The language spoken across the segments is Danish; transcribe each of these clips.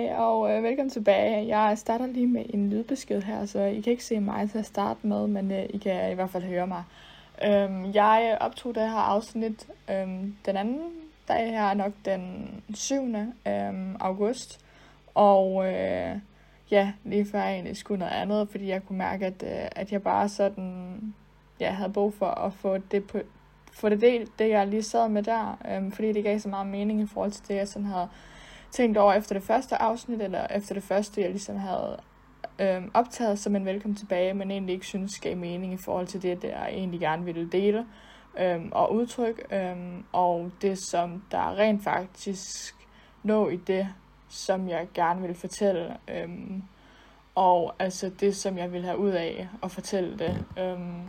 Hej og øh, velkommen tilbage. Jeg starter lige med en lydbesked her, så I kan ikke se mig til at starte med, men øh, I kan i hvert fald høre mig. Øhm, jeg optog det her afsnit øhm, den anden dag her, nok den 7. Øhm, august. Og øh, ja, lige før jeg egentlig skulle noget andet, fordi jeg kunne mærke, at, øh, at jeg bare sådan, ja, havde brug for at få det på, få det delt, det jeg lige sad med der, øhm, fordi det gav så meget mening i forhold til det, jeg sådan havde tænkt over efter det første afsnit, eller efter det første, jeg ligesom havde øhm, optaget som en velkommen tilbage, men egentlig ikke synes gav mening i forhold til det, der jeg egentlig gerne ville dele øhm, og udtryk, øhm, og det, som der rent faktisk lå i det, som jeg gerne vil fortælle, øhm, og altså det, som jeg vil have ud af at fortælle det. Øhm,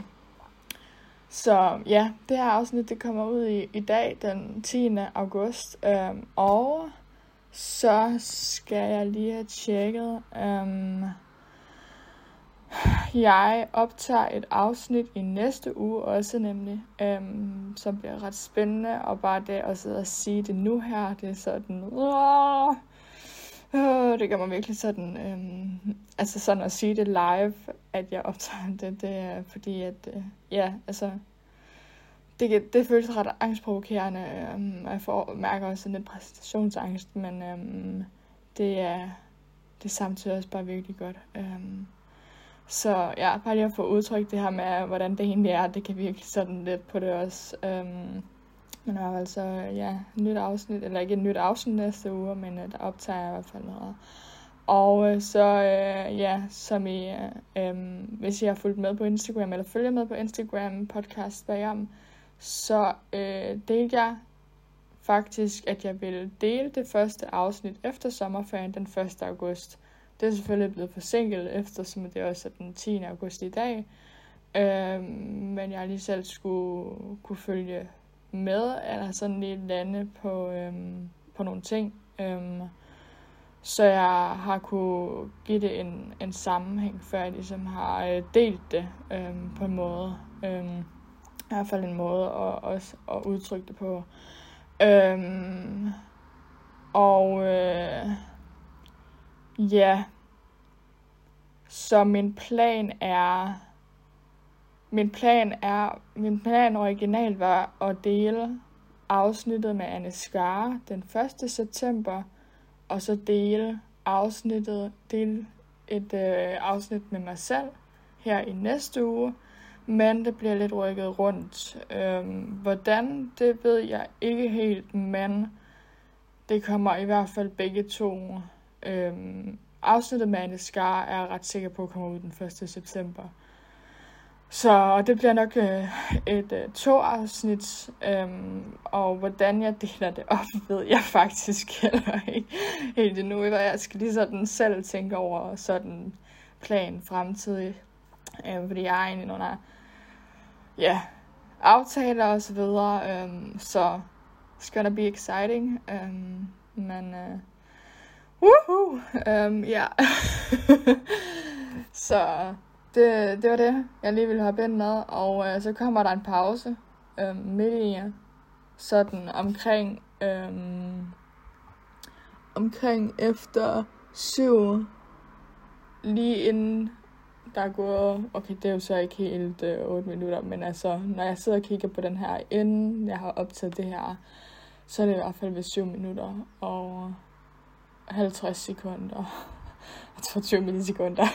så ja, det her afsnit, det kommer ud i, i dag, den 10. august, øhm, og så skal jeg lige have tjekket. Um, jeg optager et afsnit i næste uge også nemlig, um, som bliver ret spændende, og bare det at sidde og sige det nu her, det er sådan, uh, det gør mig virkelig sådan, um, altså sådan at sige det live, at jeg optager det, det er fordi, at, uh, ja, altså, det, det føles ret angstprovokerende, øhm, og jeg får, mærker også lidt præstationsangst, men øhm, det er det er samtidig også bare virkelig godt. Øhm, så ja, bare lige at få udtrykt det her med, hvordan det egentlig er, det kan virkelig sådan lidt på det også. Øhm, men der er altså, ja, nyt afsnit, eller ikke et nyt afsnit næste uge, men uh, der optager jeg i hvert fald noget. Og øh, så, øh, ja, som I, øh, øhm, hvis I har fulgt med på Instagram, eller følger med på Instagram podcast bagom, så øh, delte jeg faktisk, at jeg ville dele det første afsnit efter sommerferien den 1. august. Det er selvfølgelig blevet forsinket, eftersom det også er den 10. august i dag. Øh, men jeg lige selv skulle kunne følge med, eller sådan lige lande på, øh, på nogle ting. Øh, så jeg har kunne give det en, en sammenhæng, før jeg ligesom har øh, delt det øh, på en måde. Øh, i hvert fald en måde at, også at udtrykke det på. Øhm, og øh, ja, så min plan er, min plan er, min plan originalt var at dele afsnittet med Anne Skare den 1. september, og så dele afsnittet, dele et øh, afsnit med mig selv her i næste uge, men det bliver lidt rykket rundt. Øhm, hvordan, det ved jeg ikke helt, men det kommer i hvert fald begge to. Øhm, afsnittet med Anne Skar er jeg ret sikker på at komme ud den 1. september. Så det bliver nok øh, et øh, to afsnit, øhm, og hvordan jeg deler det op, ved jeg faktisk heller ikke helt endnu. Jeg skal lige sådan selv tænke over sådan plan fremtidig, øh, fordi jeg er egentlig af ja, aftaler og så videre. Um, så it's gonna be exciting. Um, men uh, woohoo! Um, ja. så det, det var det, jeg lige ville hoppe ind med. Og uh, så kommer der en pause um, midt i sådan omkring um, omkring efter syv lige inden der går, okay, det er jo så ikke helt øh, 8 minutter, men altså, når jeg sidder og kigger på den her, inden jeg har optaget det her, så er det i hvert fald ved 7 minutter og 50 sekunder. Jeg tror 20 millisekunder.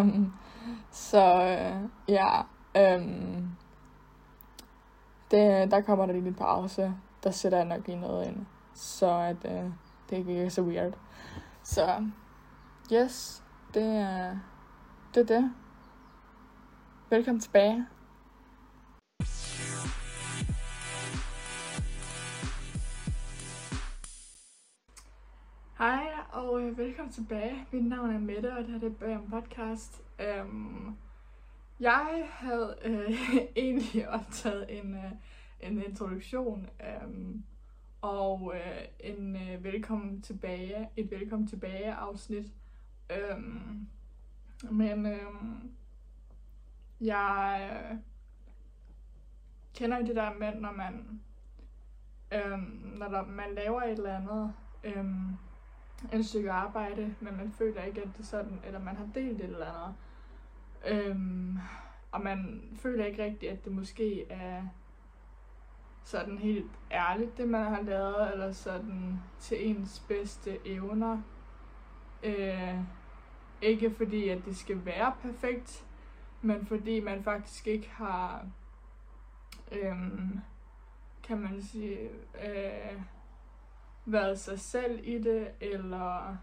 um, så øh, ja, um, det, der kommer der lige en pause. Der sætter jeg nok lige noget ind, så at øh, det ikke virker så weird. Så yes, det er det er det. Velkommen tilbage. Hej og øh, velkommen tilbage. Mit navn er Mette, og det her det er Bøger Podcast. Um, jeg havde øh, egentlig optaget en, øh, en introduktion um, og øh, en øh, velkommen tilbage, et velkommen tilbage afsnit. Um, men øhm, jeg øh, kender det der med, når man, øhm, når der, man laver et eller andet, øhm, et stykke arbejde, men man føler ikke, at det er sådan, eller man har delt et eller andet. Øhm, og man føler ikke rigtigt, at det måske er sådan helt ærligt, det man har lavet, eller sådan til ens bedste evner. Øh, ikke fordi, at det skal være perfekt, men fordi man faktisk ikke har, øhm, kan man sige, øh, været sig selv i det, eller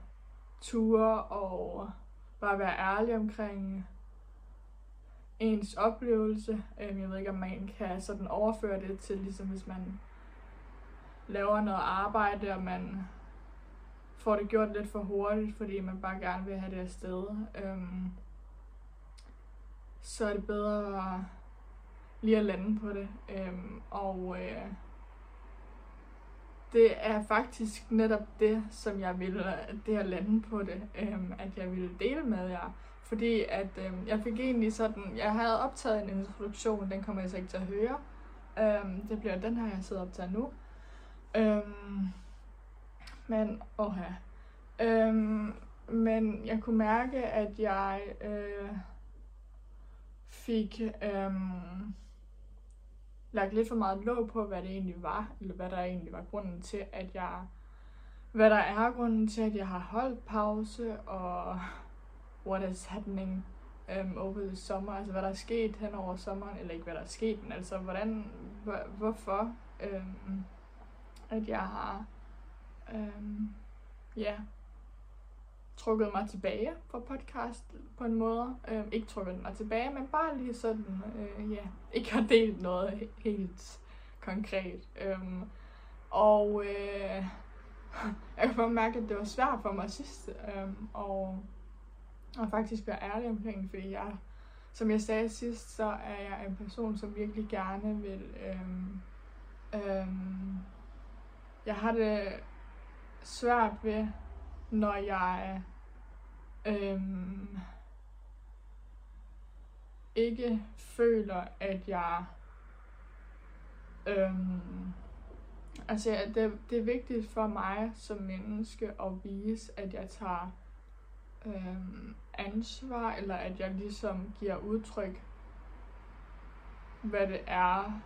ture og bare være ærlig omkring ens oplevelse. Øhm, jeg ved ikke, om man kan sådan overføre det til, ligesom hvis man laver noget arbejde, og man får det gjort lidt for hurtigt, fordi man bare gerne vil have det afsted. Øhm, så er det bedre lige at lande på det. Øhm, og øh, det er faktisk netop det, som jeg ville, det at lande på det, øhm, at jeg ville dele med jer. Fordi at øhm, jeg fik egentlig sådan, jeg havde optaget en introduktion, den kommer jeg så ikke til at høre. Øhm, det bliver den her, jeg sidder op til nu. Øhm, men, åh øhm, men jeg kunne mærke, at jeg øh, fik øh, lagt lidt for meget låg på, hvad det egentlig var, eller hvad der egentlig var grunden til, at jeg, hvad der er grunden til, at jeg har holdt pause, og what is happening um, over the summer, altså hvad der er sket hen over sommeren, eller ikke hvad der er sket, men altså hvordan, hvorfor, um, at jeg har, øhm, ja, trukket mig tilbage fra podcast på en måde. Øh, ikke trukket mig tilbage, men bare lige sådan, øh, ja, ikke har delt noget helt konkret. Øh, og øh, jeg kan bare mærke, at det var svært for mig sidst, øh, og, og faktisk være ærlig omkring, fordi jeg, som jeg sagde sidst, så er jeg en person, som virkelig gerne vil, øh, øh, jeg har det svært ved når jeg øhm, ikke føler, at jeg øhm, altså det, det er vigtigt for mig som menneske at vise, at jeg tager øhm, ansvar, eller at jeg ligesom giver udtryk, hvad det er,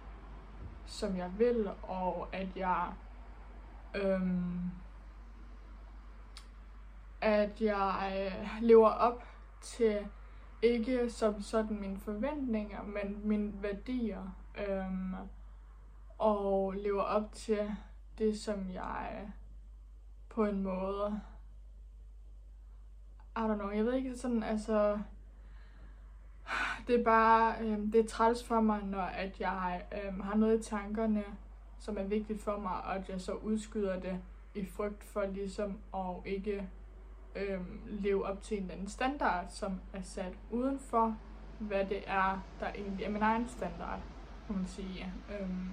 som jeg vil, og at jeg øhm, at jeg øh, lever op til ikke som sådan mine forventninger, men mine værdier. Øhm, og lever op til det, som jeg øh, på en måde... I don't know, jeg ved ikke sådan, altså... Det er bare, øhm, det er træls for mig, når at jeg øhm, har noget i tankerne, som er vigtigt for mig, og at jeg så udskyder det i frygt for ligesom at ikke øhm, leve op til en eller anden standard, som er sat uden for, hvad det er, der egentlig er min egen standard, kan man sige. Øhm,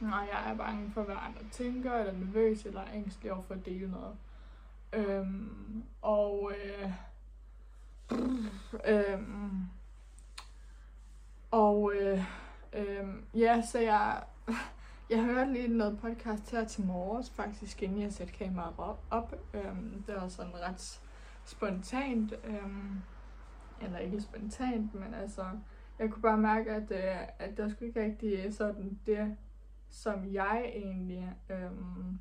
når jeg er bange for, hvad andre tænker, eller nervøs, eller ængstelig over for at dele noget. Øhm, og øh, øhm, og øh, øh, ja, så jeg jeg hørte lige noget podcast her til morges, faktisk inden jeg satte kameraet op. Øhm, det var sådan ret spontant. Øhm, eller ikke spontant, men altså, jeg kunne bare mærke, at, øh, at der skulle ikke rigtig øh, sådan det, som jeg egentlig... Øhm,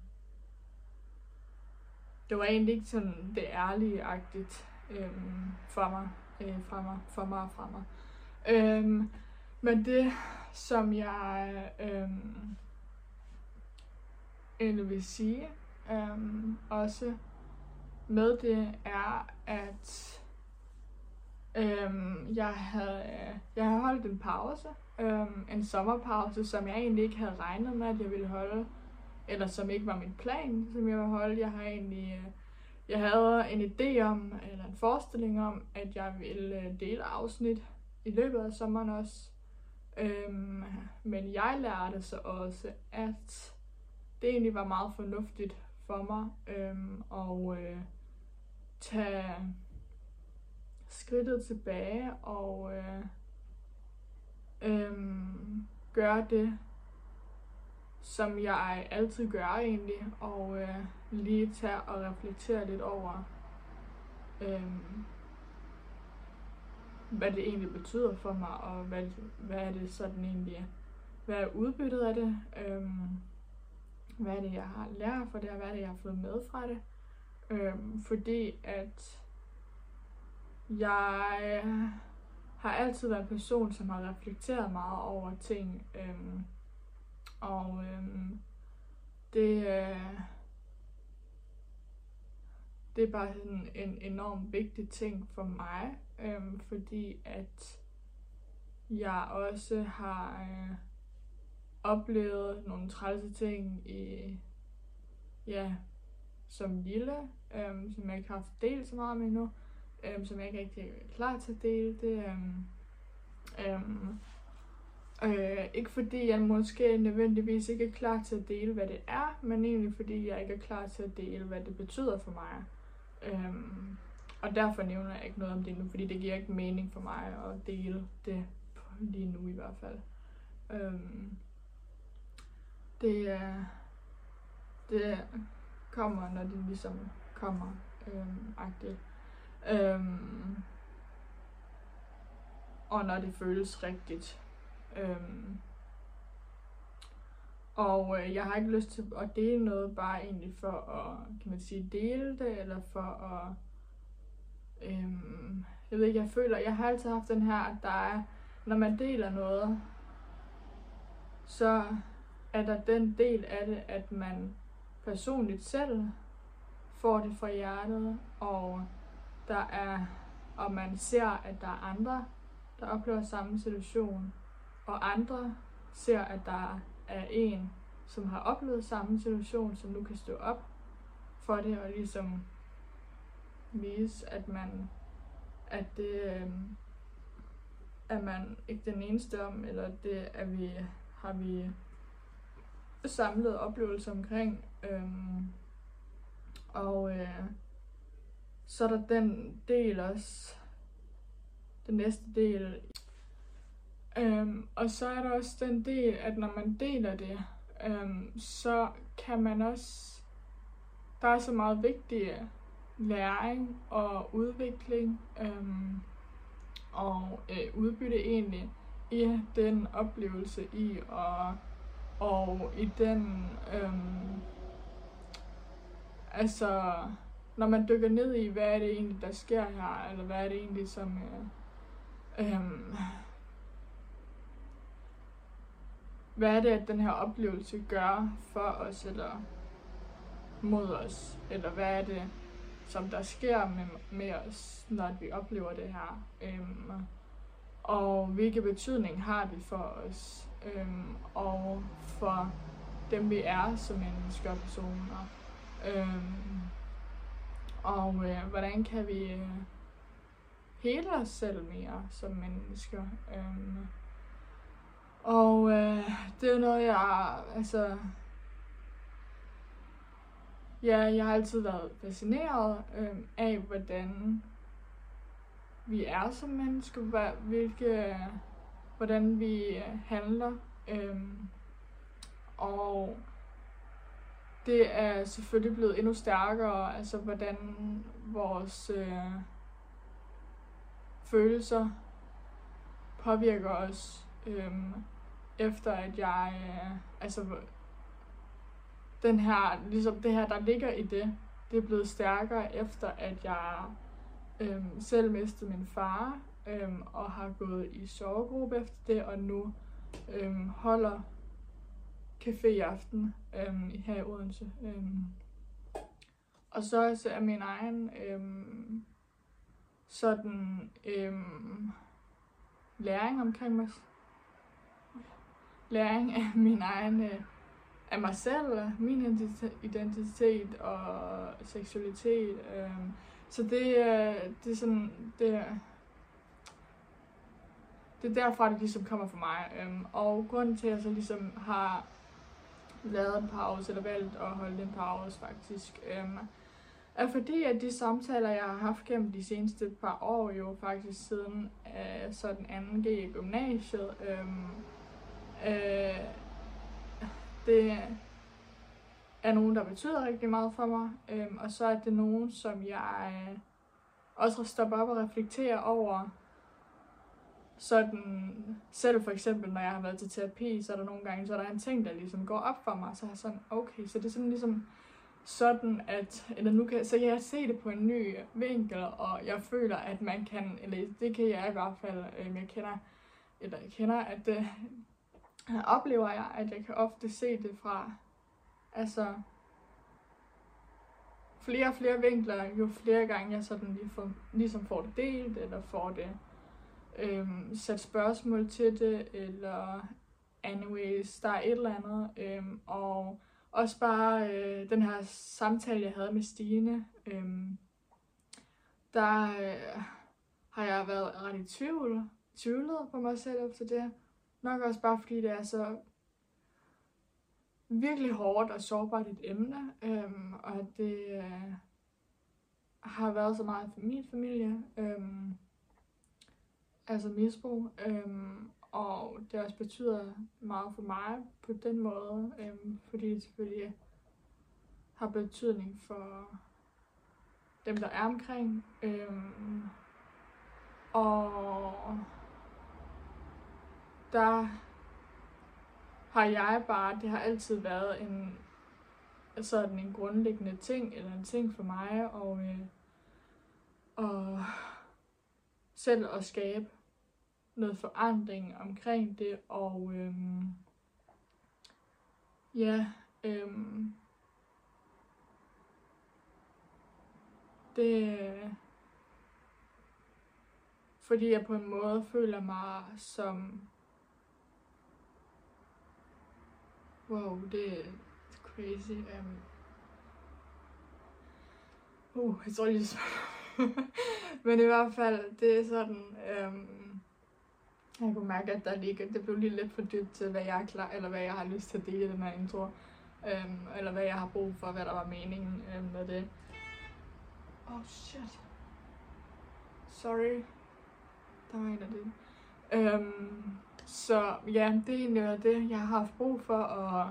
det var egentlig ikke sådan det ærlige-agtigt øhm, for mig, øh, fra mig, for mig og fra mig. Øhm, men det, som jeg øhm, egentlig vil sige, øhm, også med det, er, at øhm, jeg, havde, jeg havde holdt en pause, øhm, en sommerpause, som jeg egentlig ikke havde regnet med, at jeg ville holde, eller som ikke var min plan, som jeg ville holde. Jeg har egentlig, øh, jeg havde en idé om, eller en forestilling om, at jeg ville øh, dele afsnit i løbet af sommeren også. Øhm, men jeg lærte så også, at det egentlig var meget fornuftigt for mig øhm, og øh, tage skridtet tilbage og øh, øh, gøre det, som jeg altid gør egentlig, og øh, lige tage og reflektere lidt over, øh, hvad det egentlig betyder for mig, og hvad, hvad er det sådan egentlig, hvad er udbyttet af det, øh, hvad er det, jeg har lært fra det, og hvad er det, jeg har fået med fra det. Øhm, fordi at jeg har altid været en person, som har reflekteret meget over ting, øhm, og øhm, det, øh, det er bare sådan en enorm vigtig ting for mig, øhm, fordi at jeg også har øh, oplevet nogle trælse ting i, ja, som lille, øhm, som jeg ikke har haft delt så meget med endnu, øhm, som jeg ikke rigtig er klar til at dele. Det, øhm, øhm, øh, ikke fordi jeg måske nødvendigvis ikke er klar til at dele, hvad det er, men egentlig fordi jeg ikke er klar til at dele, hvad det betyder for mig. Øhm, og derfor nævner jeg ikke noget om det nu, fordi det giver ikke mening for mig at dele det lige nu i hvert fald. Øhm, det er det kommer, når det ligesom kommer øhm, agtigt. Øhm, og når det føles rigtigt. Øhm, og øh, jeg har ikke lyst til at dele noget, bare egentlig for at, kan man sige, dele det, eller for at, øhm, jeg ved ikke, jeg føler, jeg har altid haft den her, at der er, når man deler noget, så er der den del af det, at man personligt selv får det fra hjertet, og der er, og man ser, at der er andre, der oplever samme situation, og andre ser, at der er en, som har oplevet samme situation, som nu kan stå op for det, og ligesom vise, at man, at det øh, er man ikke den eneste om, eller det er vi, har vi samlede oplevelse omkring. Øhm, og øh, så er der den del også, den næste del. Øhm, og så er der også den del, at når man deler det, øhm, så kan man også, der er så meget vigtig læring og udvikling øhm, og øh, udbytte egentlig i den oplevelse i at og i den, øhm, altså, når man dykker ned i, hvad er det egentlig, der sker her, eller hvad er det egentlig, som, øh, øhm, hvad er det, at den her oplevelse gør for os, eller mod os, eller hvad er det, som der sker med, med os, når vi oplever det her, øhm, og hvilke betydning har det for os, øhm, og for dem, vi er som mennesker og personer. Øhm, og øh, hvordan kan vi øh, hele os selv mere som mennesker. Øhm, og øh, det er noget, jeg, altså, ja, jeg har altid været fascineret øh, af, hvordan vi er som mennesker, hvilke hvordan vi øh, handler. Øhm, og det er selvfølgelig blevet endnu stærkere, altså hvordan vores øh, følelser påvirker os, øhm, efter at jeg, øh, altså den her, ligesom det her, der ligger i det, det er blevet stærkere efter, at jeg øhm, selv mistede min far, øhm, og har gået i sovegruppe efter det, og nu øhm, holder café i aften øhm, her i Odense. Øhm. Og så, så er min egen øhm, sådan øhm, læring omkring mig. Læring af min egen øh, af mig selv, min identitet og seksualitet. Øh. Så det, øh, det er sådan, det, det er derfra, det ligesom kommer for mig. Øhm, og grunden til, at jeg så ligesom har lavet en pause, eller valgt at holde en pause faktisk, øhm, er fordi, at de samtaler, jeg har haft gennem de seneste par år, jo faktisk siden øh, sådan anden G i gymnasiet, øhm, øh, det er nogen, der betyder rigtig meget for mig. Øhm, og så er det nogen, som jeg øh, også stopper op og reflekterer over. Sådan, selv for eksempel, når jeg har været til terapi, så er der nogle gange, så er der en ting, der ligesom går op for mig, så er jeg sådan, okay, så det er sådan ligesom sådan, at, eller nu kan, så jeg se det på en ny vinkel, og jeg føler, at man kan, eller det kan jeg i hvert fald, øh, jeg kender, eller jeg kender, at det, øh, oplever jeg, at jeg kan ofte se det fra, altså, flere og flere vinkler, jo flere gange jeg sådan lige får, ligesom får det delt, eller får det øhm, sat spørgsmål til det, eller anyways, der er et eller andet, øhm, og også bare øh, den her samtale, jeg havde med Stine, øhm, der øh, har jeg været ret i tvivl, tvivlet på mig selv efter det. Nok også bare fordi det er så virkelig hårdt og sårbart et emne, øhm, og at det øh, har været så meget for min familie, Øhm, altså misbrug, Øhm, og det også betyder meget for mig på den måde, øhm, fordi det selvfølgelig har betydning for dem, der er omkring. Øhm, og der har jeg bare, det har altid været en sådan en grundlæggende ting, eller en ting for mig, og, øh, og selv at skabe noget forandring omkring det, og øhm, ja, øhm, det fordi jeg på en måde føler mig som wow, det er crazy. Um, uh, jeg tror lige så. Men i hvert fald, det er sådan, um, jeg kunne mærke, at der lige, det blev lige lidt for dybt til, hvad jeg er klar, eller hvad jeg har lyst til at dele i den her intro. Øhm, eller hvad jeg har brug for, hvad der var meningen øhm, med det. Oh shit. Sorry. Der var en af det. Øhm, så ja, det er egentlig det, jeg har haft brug for at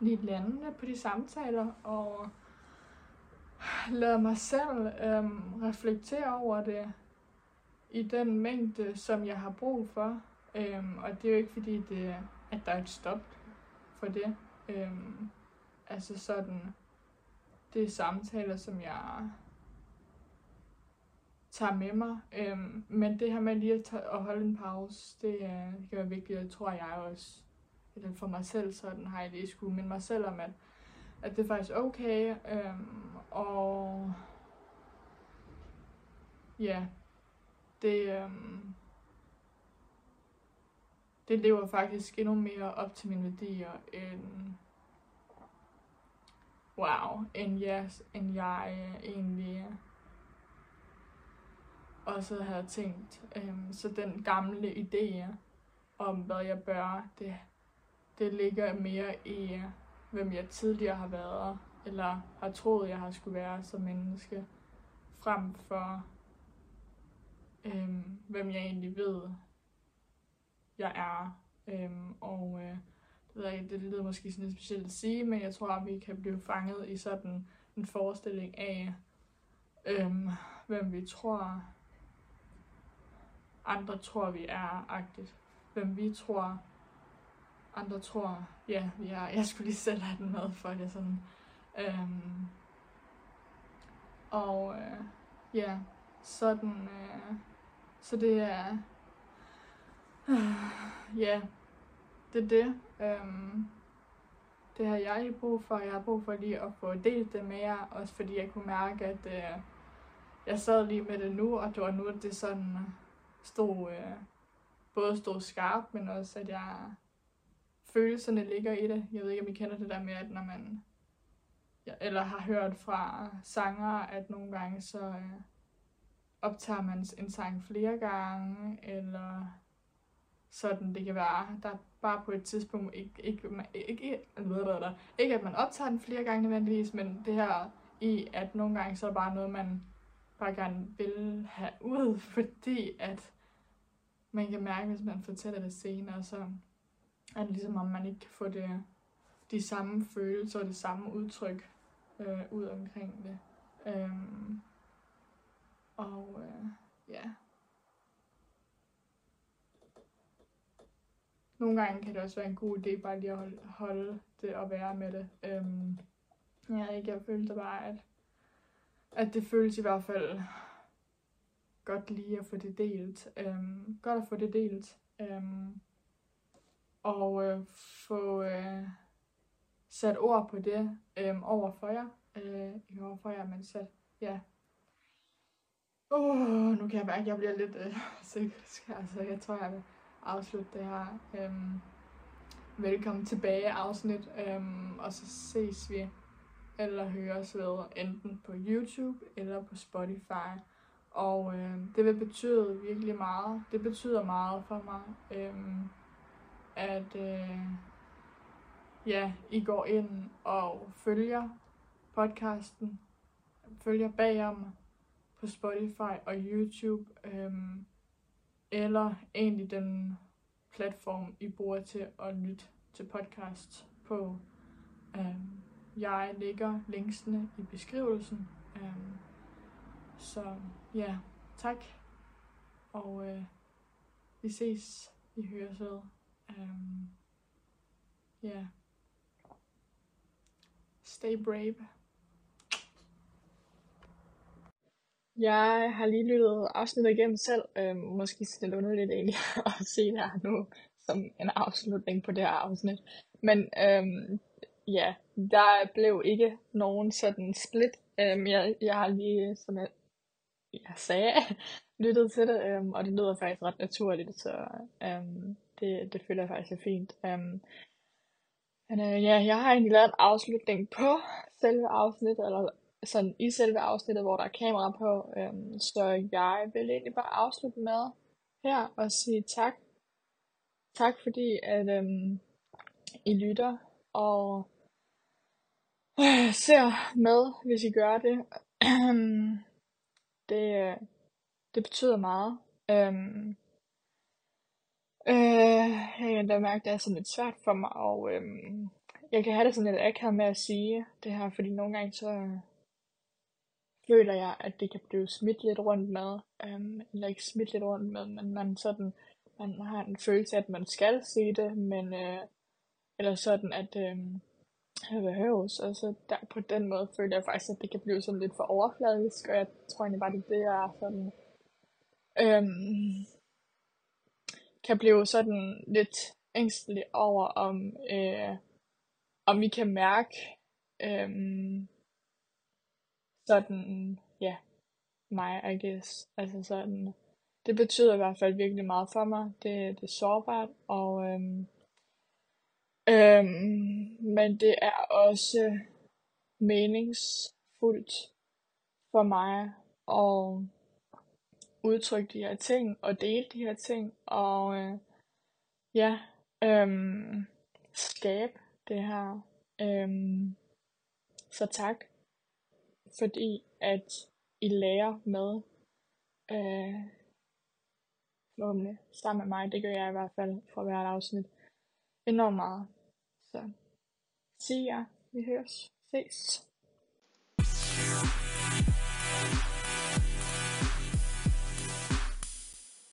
lige lande på de samtaler og lade mig selv øhm, reflektere over det i den mængde, som jeg har brug for. Øhm, og det er jo ikke fordi, det, at der er et stop for det. Øhm, altså sådan, det er samtaler, som jeg tager med mig. Øhm, men det her med lige at, tage, at holde en pause, det, øh, det kan være vigtigt, og tror jeg også, eller for mig selv, sådan har jeg lige skulle minde mig selv om, at, at det er faktisk okay. Øhm, og ja, det, øhm, det lever faktisk endnu mere op til mine værdier end wow, end, yes, end jeg øh, egentlig øh, også havde tænkt. Øhm, så den gamle idé om, hvad jeg bør, det, det ligger mere i, øh, hvem jeg tidligere har været, eller har troet, jeg har skulle være som menneske, frem for øhm, hvem jeg egentlig ved, jeg er. Øhm, og øh, det, ved jeg, det lyder måske sådan lidt specielt at sige, men jeg tror, at vi kan blive fanget i sådan en forestilling af, øhm, hvem vi tror, andre tror, vi er, agtigt. Hvem vi tror, andre tror, ja, vi er. Jeg skulle lige selv have den med, for det sådan. Øhm, og øh, ja, sådan, øh, så det er, ja, det er det. Øhm, det har jeg brug for. Jeg har brug for lige at få delt det med jer, også fordi jeg kunne mærke, at øh, jeg sad lige med det nu, og det var nu, at det sådan stod, øh, både stod skarpt, men også, at jeg følelserne ligger i det. Jeg ved ikke, om I kender det der med, at når man, ja, eller har hørt fra sanger, at nogle gange så, øh, optager man en sang flere gange, eller sådan det kan være. Der er bare på et tidspunkt ikke, ikke, ikke, ikke, ikke at man optager den flere gange nødvendigvis, men det her i, at nogle gange så er det bare noget, man bare gerne vil have ud, fordi at man kan mærke, hvis man fortæller det senere, så at ligesom om man ikke kan få det, de samme følelser og det samme udtryk øh, ud omkring det. Øhm, og øh, ja. Nogle gange kan det også være en god idé bare lige at holde, holde det og være med det. Øhm, jeg ikke, jeg følte bare, at, at det føles i hvert fald godt lige at få det delt. Øhm, godt at få det delt. Øhm, og øh, få øh, sat ord på det øh, over for jer. Øh, ikke over for jer, men sat, ja. Uh, nu kan jeg mærke, at jeg bliver lidt øh, sikker. Altså, jeg tror, jeg vil afslutte det her. Øhm, velkommen tilbage afsnit. Øhm, og så ses vi eller høres ved enten på YouTube eller på Spotify. Og øh, det vil betyde virkelig meget. Det betyder meget for mig, øh, at øh, ja, I går ind og følger podcasten, følger bagom på Spotify og YouTube, øhm, eller egentlig den platform, I bruger til at lytte til podcast på. Øhm, jeg lægger linksene i beskrivelsen. Øhm, så ja, tak. Og øh, vi ses. Vi høres ved. Um, ja. Yeah. Stay brave. Jeg har lige lyttet afsnittet igennem selv. Øhm, måske lidt underligt egentlig at se det her nu som en afslutning på det her afsnit. Men øhm, ja, der blev ikke nogen sådan split. Øhm, jeg, jeg har lige, som jeg jeg sagde, lyttet til det, øhm, og det lyder faktisk ret naturligt, så øhm, det, det føler jeg faktisk er fint. Øhm, men øh, ja, jeg har egentlig lavet en afslutning på selve afsnittet, eller sådan i selve afsnittet, hvor der er kamera på, øhm, så jeg vil egentlig bare afslutte med her og sige tak. Tak fordi, at øhm, I lytter, og øh, ser med, hvis I gør det. Det, øh, det betyder meget. Øhm, øh, jeg kan da mærke, at det er sådan lidt svært for mig, og øhm, jeg kan have det sådan lidt akavet med at sige det her, fordi nogle gange så føler jeg, at det kan blive smidt lidt rundt med, øhm, eller ikke smidt lidt rundt med, men man sådan, man har en følelse af, at man skal se det, men, øh, eller sådan, at, øh, behøves. Altså der, på den måde føler jeg faktisk, at det kan blive sådan lidt for overfladisk, og jeg tror egentlig bare, det, det er sådan, øhm, kan blive sådan lidt ængstelig over, om, øh, om vi kan mærke øhm, sådan, ja, mig, I guess. Altså sådan, det betyder i hvert fald virkelig meget for mig. Det, det er sårbart, og øhm, Øhm, men det er også meningsfuldt for mig at udtrykke de her ting og dele de her ting og øh, ja, øhm, skabe det her. Øhm, så tak, fordi at I lærer med øh, sammen med mig. Det gør jeg i hvert fald for hvert afsnit enormt meget. Så see jer, Vi høres. Ses.